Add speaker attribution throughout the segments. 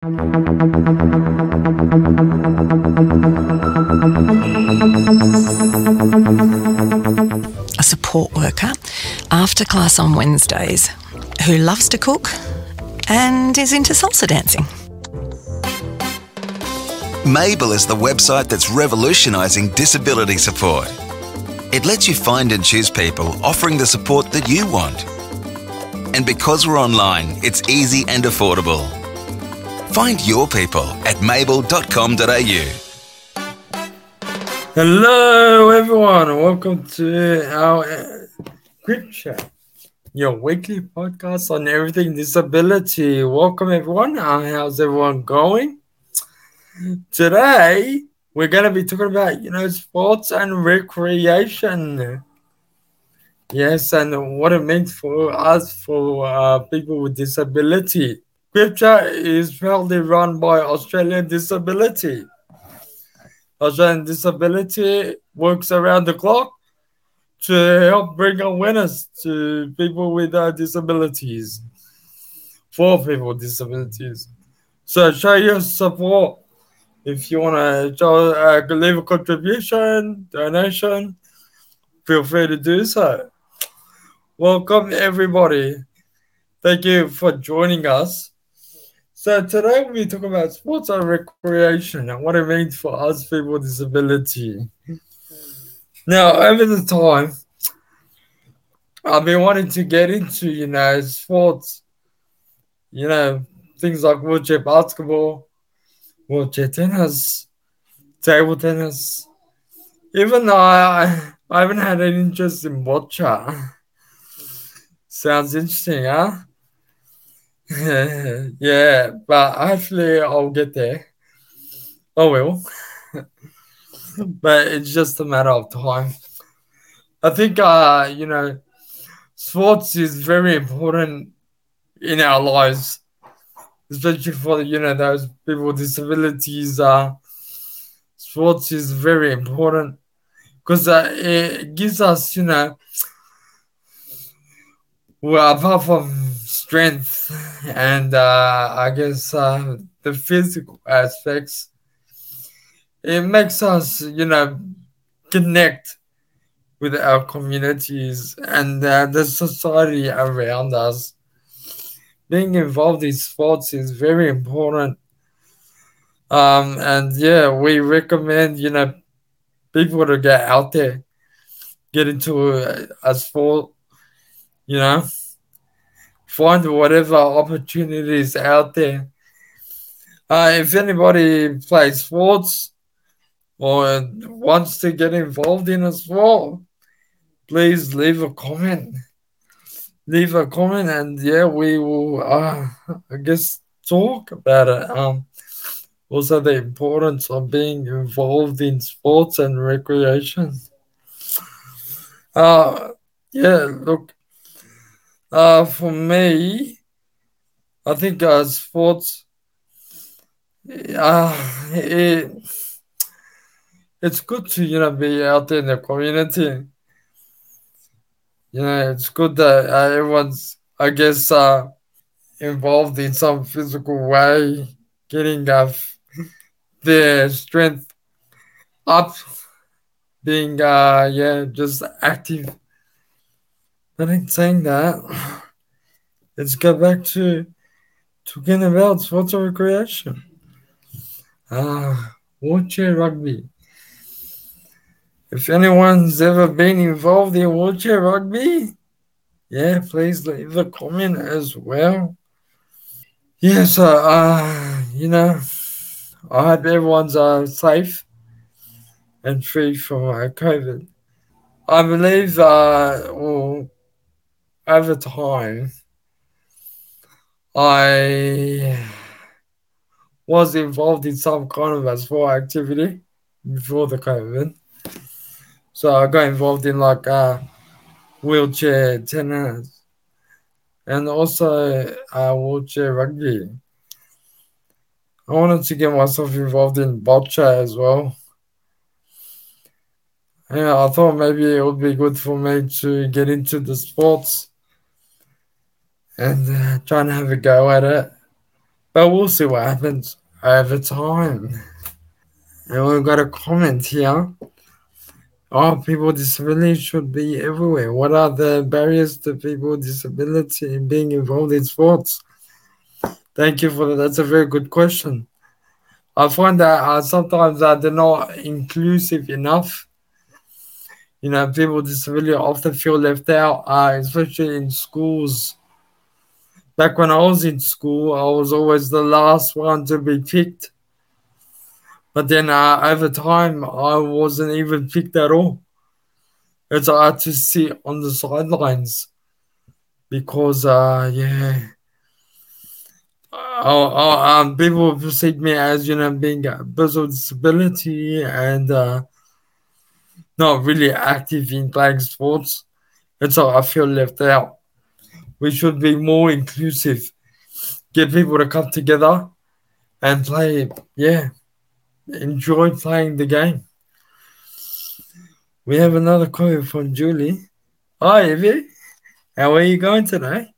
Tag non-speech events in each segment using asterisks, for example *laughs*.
Speaker 1: A support worker after class on Wednesdays who loves to cook and is into salsa dancing.
Speaker 2: Mabel is the website that's revolutionising disability support. It lets you find and choose people offering the support that you want. And because we're online, it's easy and affordable. Find your people at mabel.com.au.
Speaker 3: Hello, everyone, and welcome to our uh, CripChat, your weekly podcast on everything disability. Welcome, everyone. Uh, how's everyone going? Today, we're going to be talking about, you know, sports and recreation. Yes, and what it means for us, for uh, people with disability. CripChat is proudly run by Australian Disability. Australian Disability works around the clock to help bring awareness to people with uh, disabilities, for people with disabilities. So show your support if you want to uh, leave a contribution, donation, feel free to do so. Welcome, everybody. Thank you for joining us. So today we'll be talking about sports and recreation and what it means for us people with disability. Now, over the time, I've been wanting to get into, you know, sports, you know, things like wheelchair basketball, wheelchair tennis, table tennis. Even though I, I haven't had any interest in boccia. Sounds interesting, huh? *laughs* yeah, but actually I'll get there. I will. *laughs* but it's just a matter of time. I think uh, you know, sports is very important in our lives especially for you know those people with disabilities. Uh, sports is very important because uh, it gives us you know well apart from strength and uh, I guess uh, the physical aspects, it makes us you know connect with our communities and uh, the society around us being involved in sports is very important. Um, and yeah, we recommend, you know, people to get out there, get into a, a sport, you know, find whatever opportunities out there. Uh, if anybody plays sports or wants to get involved in a sport, please leave a comment leave a comment and yeah, we will, uh, I guess, talk about it. Um, also, the importance of being involved in sports and recreation. Uh, yeah, look, uh, for me, I think uh, sports, uh, it, it's good to, you know, be out there in the community you know, it's good that uh, everyone's, I guess, uh, involved in some physical way, getting uh, *laughs* their strength up, being, uh, yeah, just active. In saying that, let's go back to talking about sports and recreation. Uh, wheelchair rugby. If anyone's ever been involved in wheelchair rugby, yeah, please leave a comment as well. Yeah, so, uh, you know, I hope everyone's uh, safe and free from uh, COVID. I believe, uh, well, over time, I was involved in some kind of a sport activity before the COVID. So I got involved in like uh, wheelchair tennis and also uh, wheelchair rugby. I wanted to get myself involved in boccia as well. Yeah, I thought maybe it would be good for me to get into the sports and uh, try and have a go at it. But we'll see what happens over time. And we've got a comment here. Oh, people with disability should be everywhere. What are the barriers to people with disability in being involved in sports? Thank you for that. That's a very good question. I find that uh, sometimes uh, they're not inclusive enough. You know, people with disability often feel left out, uh, especially in schools. Back when I was in school, I was always the last one to be picked but then uh, over time, I wasn't even picked at all. It's hard to sit on the sidelines because, uh, yeah, um, people perceive me as, you know, being a person disability and uh, not really active in playing sports. And so I feel left out. We should be more inclusive, get people to come together and play, yeah, enjoy playing the game. We have another comment from Julie. Hi, Evie. How are you going today?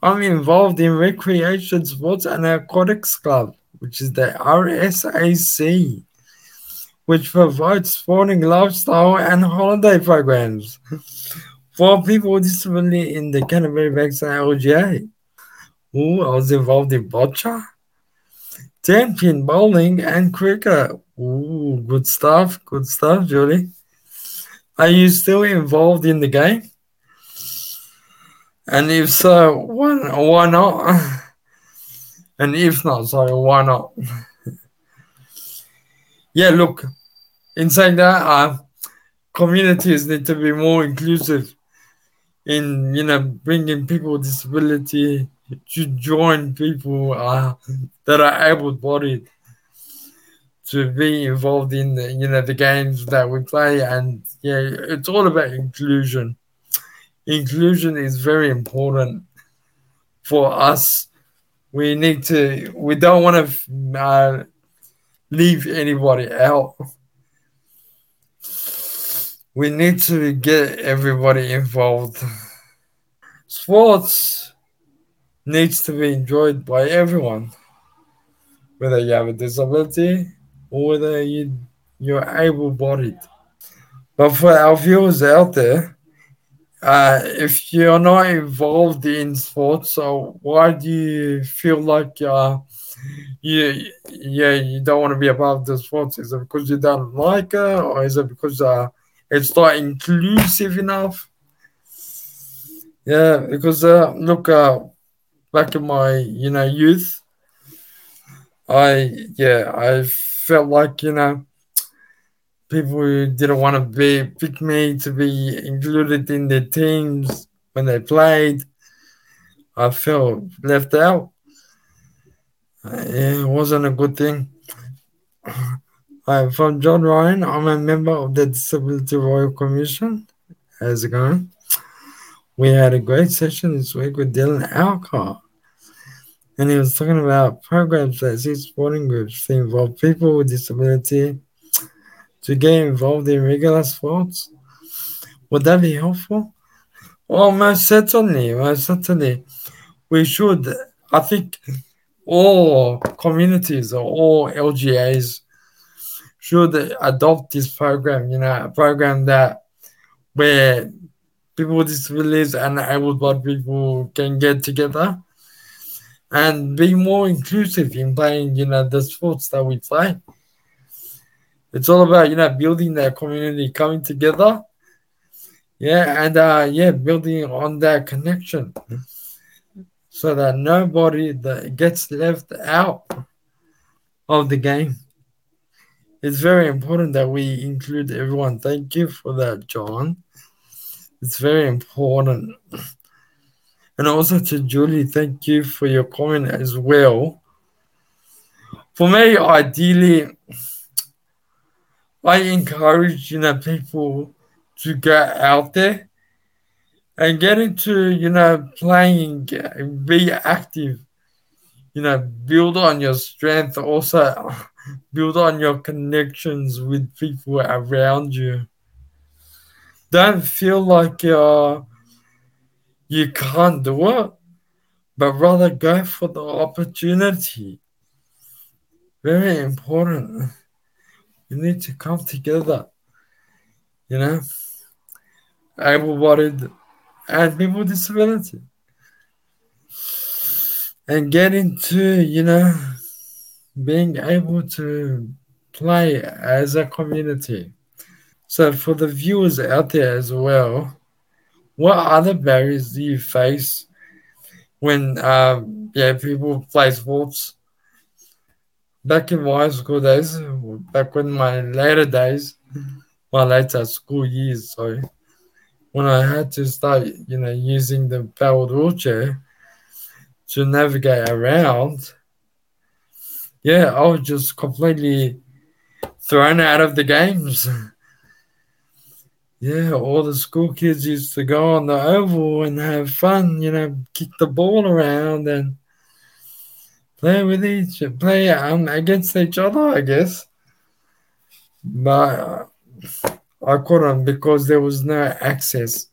Speaker 3: I'm involved in Recreation Sports and Aquatics Club, which is the RSAC, which provides sporting lifestyle and holiday programs for people with disability in the Canterbury LGA. Ooh, I was involved in bocce, tenpin bowling and cricket. Ooh, good stuff. Good stuff, Julie. Are you still involved in the game? And if so, why, why not? *laughs* And if not, sorry, why not? *laughs* yeah, look, in saying that, uh, communities need to be more inclusive in, you know, bringing people with disability to join people uh, that are able-bodied to be involved in the, you know the games that we play. And yeah it's all about inclusion. Inclusion is very important for us. We need to we don't want to uh, leave anybody out we need to get everybody involved sports needs to be enjoyed by everyone, whether you have a disability or whether you, you're able bodied. But for our viewers out there, uh, if you're not involved in sports, so why do you feel like uh, you, yeah, you don't want to be a part of the sports? Is it because you don't like it, or is it because uh, it's not inclusive enough? Yeah, because uh, look, uh, back in my you know youth i yeah i felt like you know people who didn't want to be pick me to be included in the teams when they played i felt left out uh, yeah, it wasn't a good thing I'm from John Ryan. I'm a member of the Disability Royal Commission. How's it going? We had a great session this week with Dylan Alcott and he was talking about programs that see sporting groups to involve people with disability to get involved in regular sports. Would that be helpful? Well, most certainly, most certainly. We should, I think all communities or all LGAs should adopt this program, you know, a program that where people with disabilities and able-bodied people can get together and be more inclusive in playing, you know, the sports that we play. It's all about, you know, building that community, coming together. Yeah, and uh, yeah, building on that connection so that nobody that gets left out of the game. It's very important that we include everyone. Thank you for that, John. It's very important. And also to Julie, thank you for your comment as well. For me, ideally, I encourage you know people to get out there and get into you know playing, be active. You know, build on your strength. Also, build on your connections with people around you. Don't feel like you're you can't do it. but rather go for the opportunity. Very important. You need to come together, you know, able bodied and people with disability. And get into, you know, being able to play as a community. So, for the viewers out there as well, what other barriers do you face when um, yeah people play sports? Back in my school days, back when my later days, my later school years, sorry, when I had to start, you know, using the powered wheelchair to navigate around, yeah, I was just completely thrown out of the games. *laughs* yeah, all the school kids used to go on the oval and have fun, you know, kick the ball around and play with each play um, against each other, I guess. But uh, I couldn't because there was no access.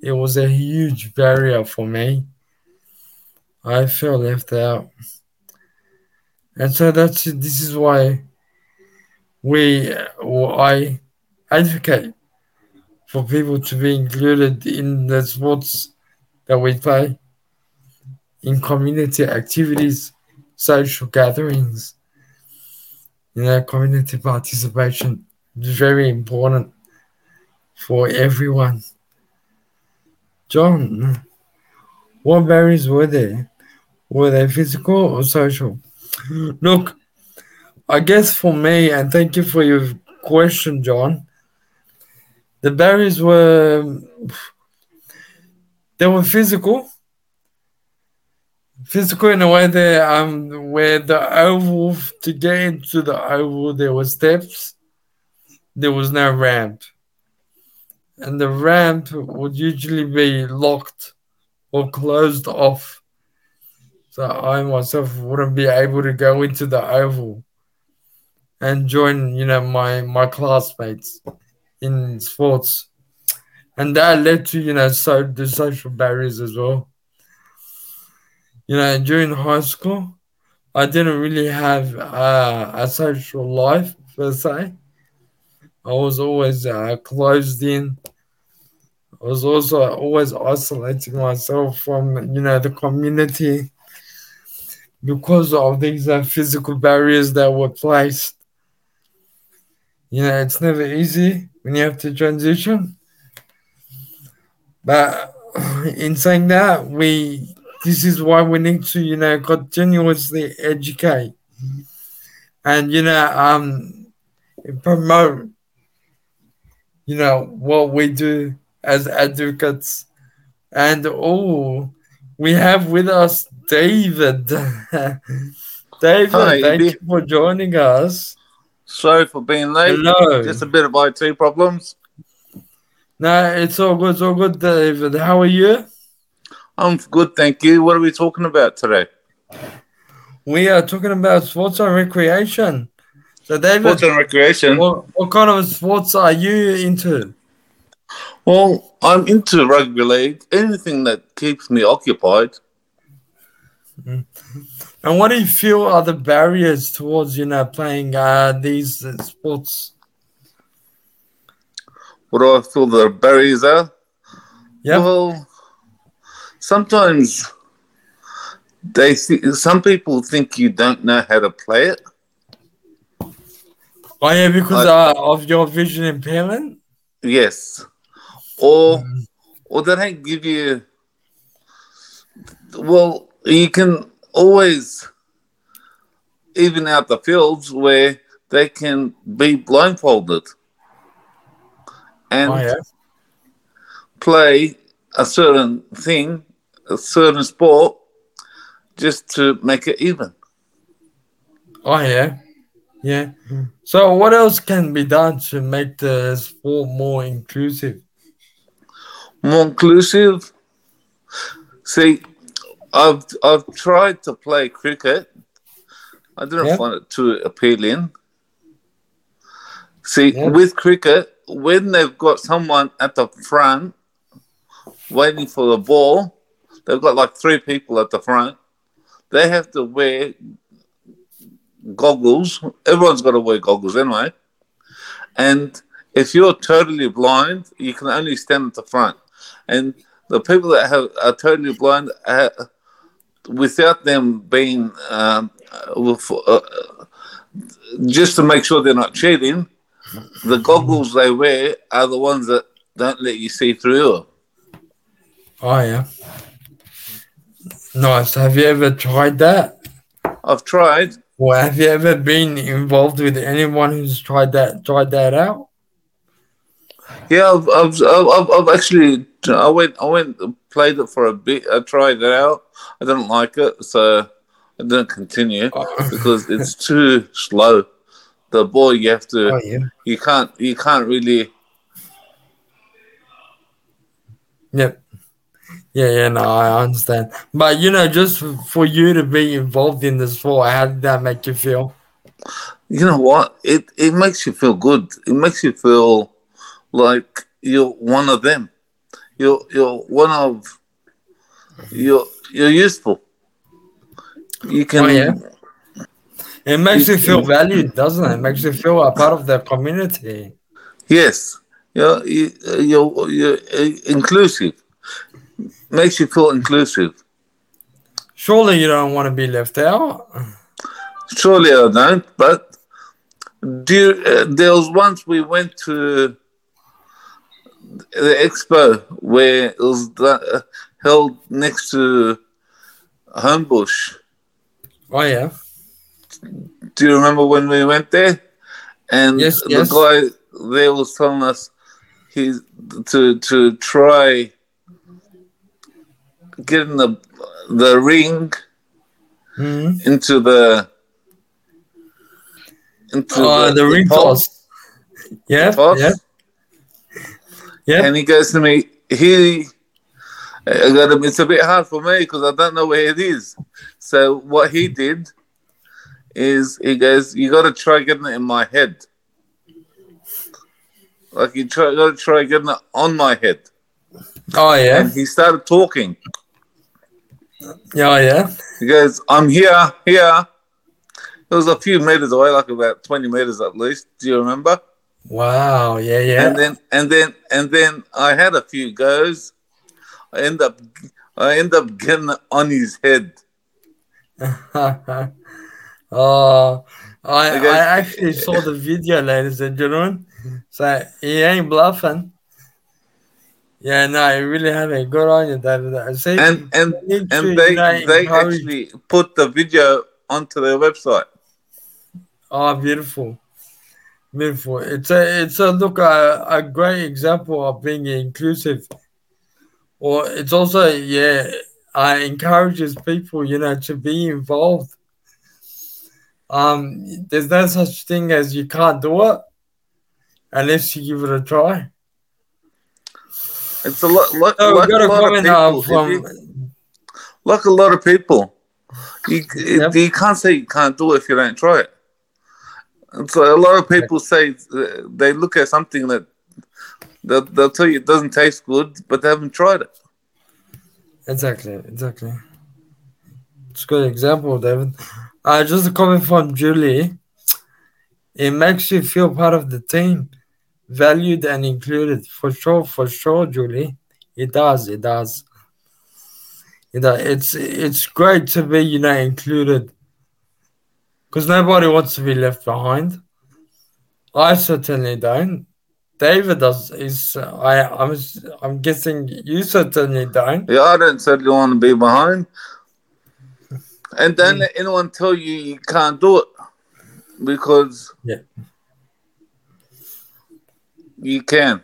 Speaker 3: It was a huge barrier for me. I felt left out. And so that's this is why we I advocate for people to be included in the sports that we play, in community activities, social gatherings. You know, community participation is very important for everyone. John, what barriers were there? Were they physical or social? Look, I guess for me, and thank you for your question, John. The barriers were they were physical, physical in a way that um where the oval to get into the oval there were steps, there was no ramp, and the ramp would usually be locked or closed off. So I myself wouldn't be able to go into the oval and join, you know, my my classmates in sports, and that led to you know so the social barriers as well. You know, during high school, I didn't really have uh, a social life per se. I was always uh, closed in. I was also always isolating myself from you know the community because of these uh, physical barriers that were placed you know, it's never easy when you have to transition. But *sighs* in saying that, we this is why we need to, you know, continuously educate and you know, um promote you know what we do as advocates and oh we have with us David. *laughs* David, Hi, thank you for joining us.
Speaker 4: Sorry for being late.
Speaker 3: Hello.
Speaker 4: Just a bit of IT problems.
Speaker 3: No, it's all good. It's all good, David. How are you?
Speaker 4: I'm good, thank you. What are we talking about today?
Speaker 3: We are talking about sports and recreation. So, David,
Speaker 4: sports and recreation.
Speaker 3: What, what kind of sports are you into?
Speaker 4: Well, I'm into rugby league. Anything that keeps me occupied.
Speaker 3: Mm. And what do you feel are the barriers towards you know playing uh, these uh, sports?
Speaker 4: What do I feel the barriers are?
Speaker 3: Yeah.
Speaker 4: Well, sometimes they th- some people think you don't know how to play it.
Speaker 3: Oh yeah, because uh, of your vision impairment.
Speaker 4: Yes, or mm. or they don't give you. Well, you can always even out the fields where they can be blindfolded and oh, yeah. play a certain thing, a certain sport, just to make it even.
Speaker 3: Oh yeah, yeah. So what else can be done to make the sport more inclusive?
Speaker 4: More inclusive. See, I've I've tried to play cricket. I didn't find it too appealing. See, with cricket, when they've got someone at the front waiting for the ball, they've got like three people at the front. They have to wear goggles. Everyone's got to wear goggles anyway. And if you're totally blind, you can only stand at the front. And the people that have are totally blind, uh, without them being um, uh, just to make sure they're not cheating, the goggles they wear are the ones that don't let you see through.
Speaker 3: Oh yeah. Nice. Have you ever tried that?
Speaker 4: I've tried.
Speaker 3: Well, have you ever been involved with anyone who's tried that tried that out?
Speaker 4: Yeah, I've, I've, I've, I've actually I went I went played it for a bit. I tried it out. I didn't like it, so I didn't continue oh. because it's too slow. The ball you have to oh, yeah. you can't you can't really.
Speaker 3: Yep. Yeah, yeah, no, I understand. But you know, just for you to be involved in the sport, how did that make you feel?
Speaker 4: You know what? It it makes you feel good. It makes you feel like you're one of them. You're you're one of you're you're useful. You can. Oh, yeah.
Speaker 3: It makes you, you feel valued, doesn't it? It makes you feel a part of the community.
Speaker 4: Yes, you're you're, you're inclusive makes you feel inclusive.
Speaker 3: Surely you don't want to be left out.
Speaker 4: Surely I don't. But do you, uh, there was once we went to the expo where it was uh, held next to Homebush.
Speaker 3: Oh yeah.
Speaker 4: Do you remember when we went there? And yes, the yes. guy there was telling us he's to to try getting the the ring mm-hmm. into the
Speaker 3: into uh, the, the, ring toss. Yeah, yeah,
Speaker 4: yeah. And he goes to me, he. I got him. It's a bit hard for me because I don't know where it is. So what he did is he goes, "You got to try getting it in my head." Like you try, got to try getting it on my head.
Speaker 3: Oh yeah.
Speaker 4: And he started talking.
Speaker 3: Yeah, yeah.
Speaker 4: He goes, I'm here, here. It was a few meters away, like about 20 meters at least. Do you remember?
Speaker 3: Wow, yeah, yeah.
Speaker 4: And then and then and then I had a few goes. I end up I end up getting on his head. *laughs*
Speaker 3: oh I, I actually saw the video, ladies and gentlemen. So he ain't bluffing. Yeah, no, I really have a good on you, David.
Speaker 4: See, and and and they they actually put the video onto their website.
Speaker 3: Oh, beautiful, beautiful. It's a it's a look a, a great example of being inclusive. Or it's also yeah, I encourages people you know to be involved. Um, there's no such thing as you can't do it unless you give it a try.
Speaker 4: It's a lot. Lo- like, a lot of people. From... You, like a lot of people. You, yep. you can't say you can't do it if you don't try it. And so a lot of people say uh, they look at something that they'll, they'll tell you it doesn't taste good, but they haven't tried it.
Speaker 3: Exactly, exactly. It's a good example, David. Uh, just a comment from Julie. It makes you feel part of the team valued and included for sure for sure julie it does it does it does. it's it's great to be you know included because nobody wants to be left behind i certainly don't david does is i i'm i'm guessing you certainly don't
Speaker 4: yeah i don't certainly want to be behind and then mm. let anyone tell you you can't do it because
Speaker 3: yeah
Speaker 4: you can.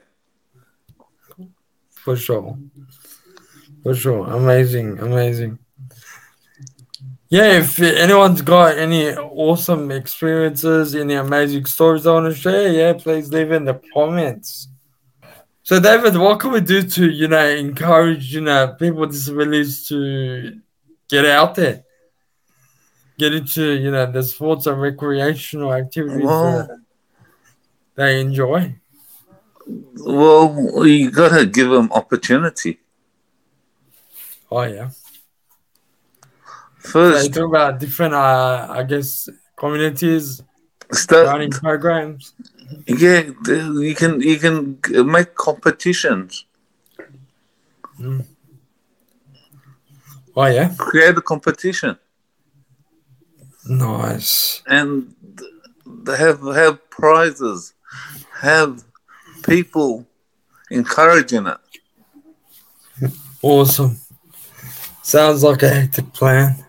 Speaker 3: For sure. For sure. Amazing. Amazing. Yeah, if anyone's got any awesome experiences, any amazing stories I want to share, yeah, please leave in the comments. So, David, what can we do to, you know, encourage, you know, people with disabilities to get out there, get into, you know, the sports and recreational activities that they enjoy?
Speaker 4: Well, you got to give them opportunity.
Speaker 3: Oh yeah.
Speaker 4: First,
Speaker 3: talk about different, uh, I guess, communities
Speaker 4: start,
Speaker 3: running programs.
Speaker 4: yeah, you can you can make competitions,
Speaker 3: Oh yeah,
Speaker 4: create a competition,
Speaker 3: nice.
Speaker 4: and they have have prizes, have people encouraging it.
Speaker 3: Awesome. Sounds like a hectic plan.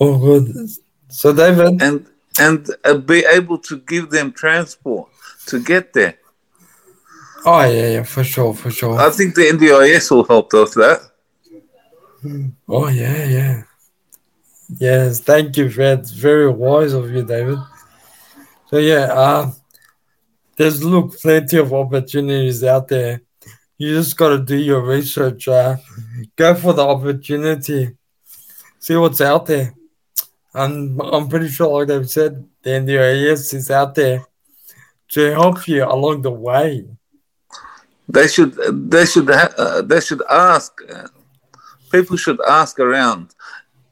Speaker 3: Oh, good. So, David,
Speaker 4: and and uh, be able to give them transport to get there.
Speaker 3: oh, yeah, yeah, for sure, for sure.
Speaker 4: I think the NDIS will help us with that.
Speaker 3: Oh, yeah, yeah. Yes, thank you, Fred. Very wise of you, David. So, yeah, uh, there's, look, plenty of opportunities out there. You just got to do your research. Uh, go for the opportunity. See what's out there. I'm, I'm pretty sure, like they've said, the NDIS is out there to help you along the way.
Speaker 4: They should they should ha- uh, they should ask. Uh, people should ask around,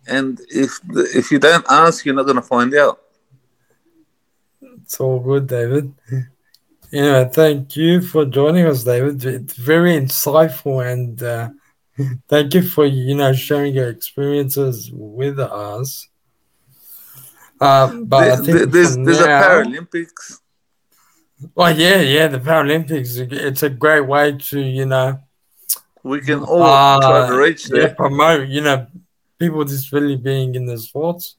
Speaker 4: and if the, if you don't ask, you're not going to find out.
Speaker 3: It's all good, David. *laughs* Yeah, thank you for joining us, David. It's very insightful, and uh, *laughs* thank you for you know sharing your experiences with us. Uh, but I
Speaker 4: There-
Speaker 3: think
Speaker 4: there- there's
Speaker 3: for
Speaker 4: there's a Paralympics.
Speaker 3: Oh yeah, yeah, the Paralympics. It's a great way to you know
Speaker 4: We can all
Speaker 3: uh,
Speaker 4: try to reach
Speaker 3: yeah, promote you know people just really being in the sports.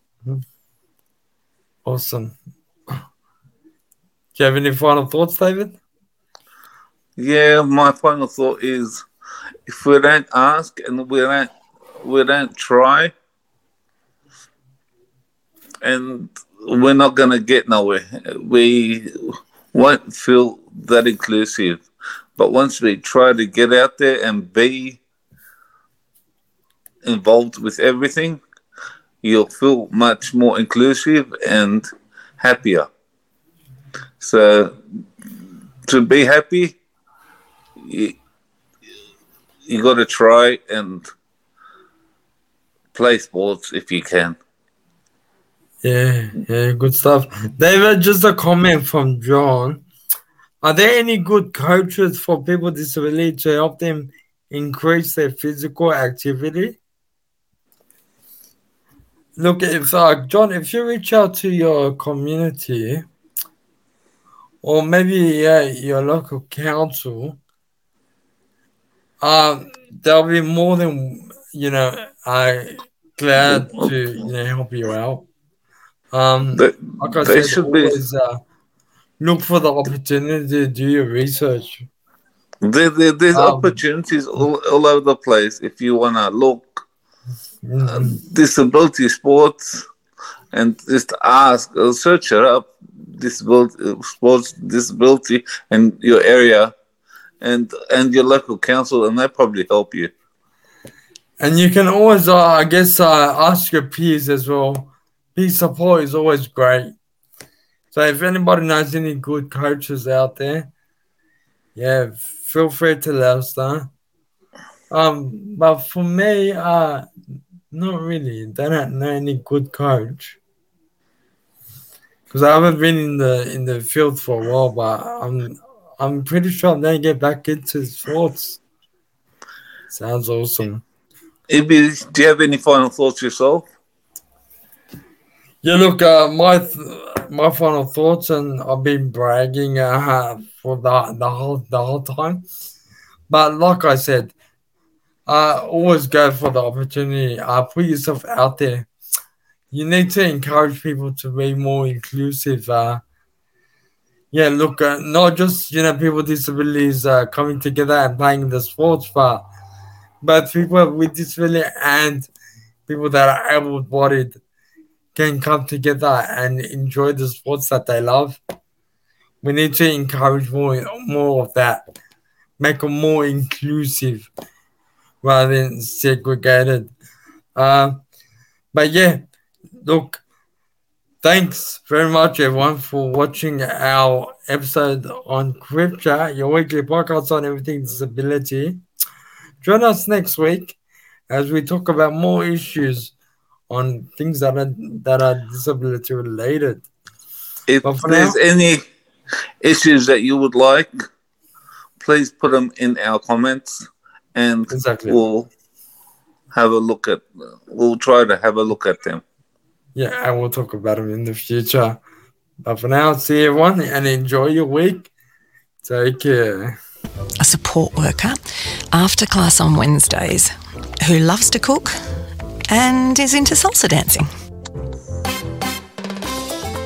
Speaker 3: Awesome. Do you have any final thoughts, David?
Speaker 4: Yeah, my final thought is, if we don't ask and we don't we don't try, and we're not going to get nowhere. We won't feel that inclusive. But once we try to get out there and be involved with everything, you'll feel much more inclusive and happier. So, to be happy, you, you got to try and play sports if you can.
Speaker 3: Yeah, yeah, good stuff. David, just a comment from John. Are there any good coaches for people with disability to help them increase their physical activity? Look, if uh, John, if you reach out to your community, or maybe yeah, your local council, um, they'll be more than you know, I glad to you know help you out. Um,
Speaker 4: They,
Speaker 3: like I
Speaker 4: they
Speaker 3: said,
Speaker 4: should be
Speaker 3: uh, look for the opportunity to do your research.
Speaker 4: there, there, there's
Speaker 3: Um,
Speaker 4: opportunities all, all over the place if you want to look
Speaker 3: Mhm.
Speaker 4: disability sports and just ask or search it up disability sports disability in your area and and your local council and they probably help you
Speaker 3: And you can always, uh, I guess, uh, ask your peers as well. Peer support is always great. So if anybody knows any good coaches out there, yeah, feel free to let us know. Um, but for me, uh, not really. They don't know any good coach because I haven't been in the in the field for a while. But I'm I'm pretty sure gonna get back into sports. Sounds awesome.
Speaker 4: Ibby, do you have any final thoughts yourself
Speaker 3: Yeah, look, uh, my th- my final thoughts, and I've been bragging uh, for the the whole the whole time, but like I said, uh, always go for the opportunity. Uh, put yourself out there. You need to encourage people to be more inclusive. Uh, yeah, look, uh, not just you know people with disabilities uh, coming together and playing the sports, but but people with disability and people that are able-bodied can come together and enjoy the sports that they love. We need to encourage more more of that, make them more inclusive rather than segregated. Uh, but yeah, look, thanks very much everyone for watching our episode on CripChat, your weekly podcast on everything disability. Join us next week as we talk about more issues on things that are that are disability related.
Speaker 4: If there's
Speaker 3: now-
Speaker 4: any issues that you would like, please put them in our comments, and
Speaker 3: Exactly.
Speaker 4: we'll have a look at. We'll try to have a look at them.
Speaker 3: Yeah, and we'll talk about them in the future. But for now, see everyone and enjoy your week. Take care.
Speaker 1: A support worker after class on Wednesdays who loves to cook and is into salsa dancing.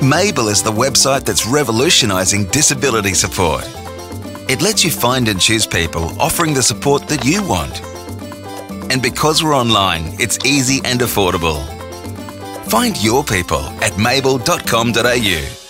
Speaker 2: Mabel is the website that's revolutionising disability support. It lets you find and choose people offering the support that you want. And because we're online, it's easy and affordable. Find your people at mabel.com.au.